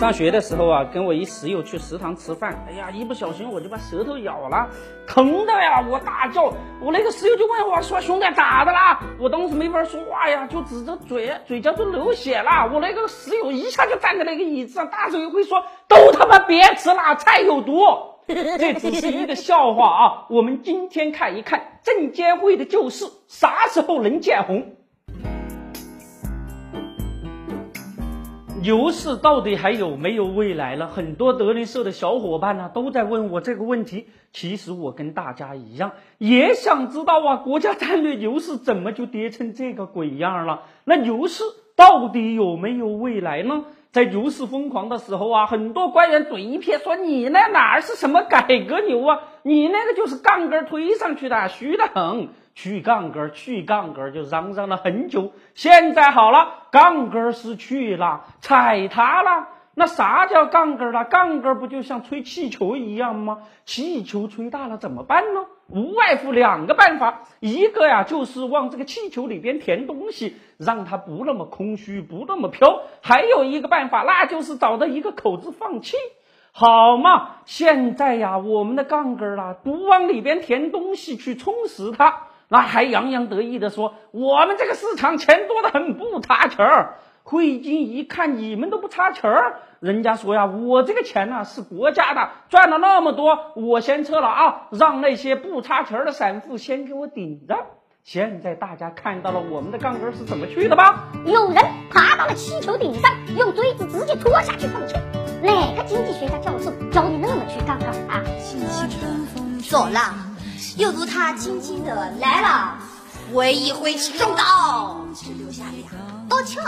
上学的时候啊，跟我一室友去食堂吃饭，哎呀，一不小心我就把舌头咬了，疼的呀，我大叫，我那个室友就问我说：“兄弟咋的啦？”我当时没法说话呀，就指着嘴，嘴角都流血了。我那个室友一下就站在那个椅子上，大声一挥说：“都他妈别吃了，菜有毒！”这只是一个笑话啊。我们今天看一看证监会的旧事，啥时候能见红？牛市到底还有没有未来了？很多德林社的小伙伴呢都在问我这个问题。其实我跟大家一样，也想知道啊，国家战略牛市怎么就跌成这个鬼样了？那牛市到底有没有未来呢？在牛市疯狂的时候啊，很多官员嘴一撇说：“你那哪是什么改革牛啊？你那个就是杠杆推上去的，虚得很。”去杠杆，去杠杆，就嚷嚷了很久。现在好了，杠杆是去了，踩踏了。那啥叫杠杆了？杠杆不就像吹气球一样吗？气球吹大了怎么办呢？无外乎两个办法，一个呀就是往这个气球里边填东西，让它不那么空虚，不那么飘。还有一个办法，那就是找到一个口子放气，好嘛。现在呀，我们的杠杆啊，不往里边填东西去充实它。那还洋洋得意的说：“我们这个市场钱多的很，不差钱儿。”汇金一看你们都不差钱儿，人家说呀：“我这个钱呢是国家的，赚了那么多，我先撤了啊，让那些不差钱儿的散户先给我顶着。”现在大家看到了我们的杠杆是怎么去的吧？有人爬到了气球顶上，用锥子直接拖下去放气。哪个经济学家教授教你那么去杠杆啊？轻轻走了。又如他轻轻的来了，挥一挥手刀，只留下俩刀鞘。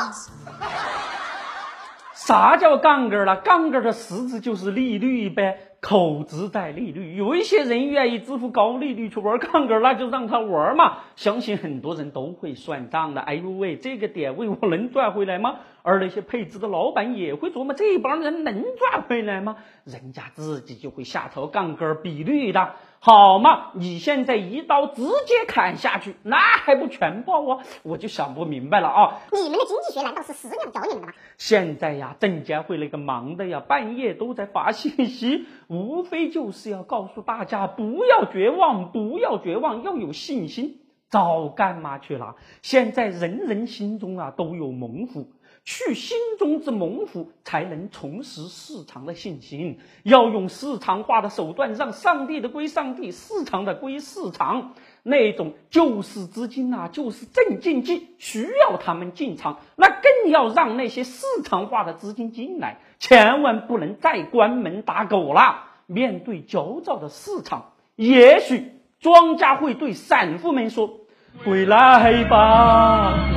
啥叫杠杆了？杠杆的实质就是利率呗，口子带利率。有一些人愿意支付高利率去玩杠杆，那就让他玩嘛。相信很多人都会算账的。哎呦喂，这个点位我能赚回来吗？而那些配置的老板也会琢磨，这帮人能赚回来吗？人家自己就会下调杠杆比率的。好嘛，你现在一刀直接砍下去，那还不全爆啊？我就想不明白了啊！你们的经济学难道是死鸟教你们的吗？现在呀，证监会那个忙的呀，半夜都在发信息，无非就是要告诉大家不要绝望，不要绝望，要有信心。早干嘛去了？现在人人心中啊都有猛虎。去心中之猛虎，才能重拾市场的信心。要用市场化的手段，让上帝的归上帝，市场的归市场。那种救市资金呐，就是镇静剂，需要他们进场，那更要让那些市场化的资金进来。千万不能再关门打狗了。面对焦躁的市场，也许庄家会对散户们说：“回来吧。”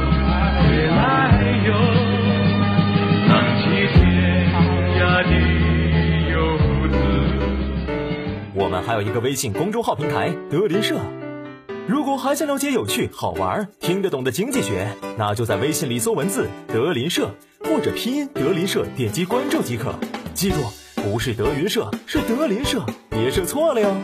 还有一个微信公众号平台德林社，如果还想了解有趣、好玩、听得懂的经济学，那就在微信里搜文字“德林社”或者拼音“德林社”，点击关注即可。记住，不是德云社，是德林社，别设错了哟。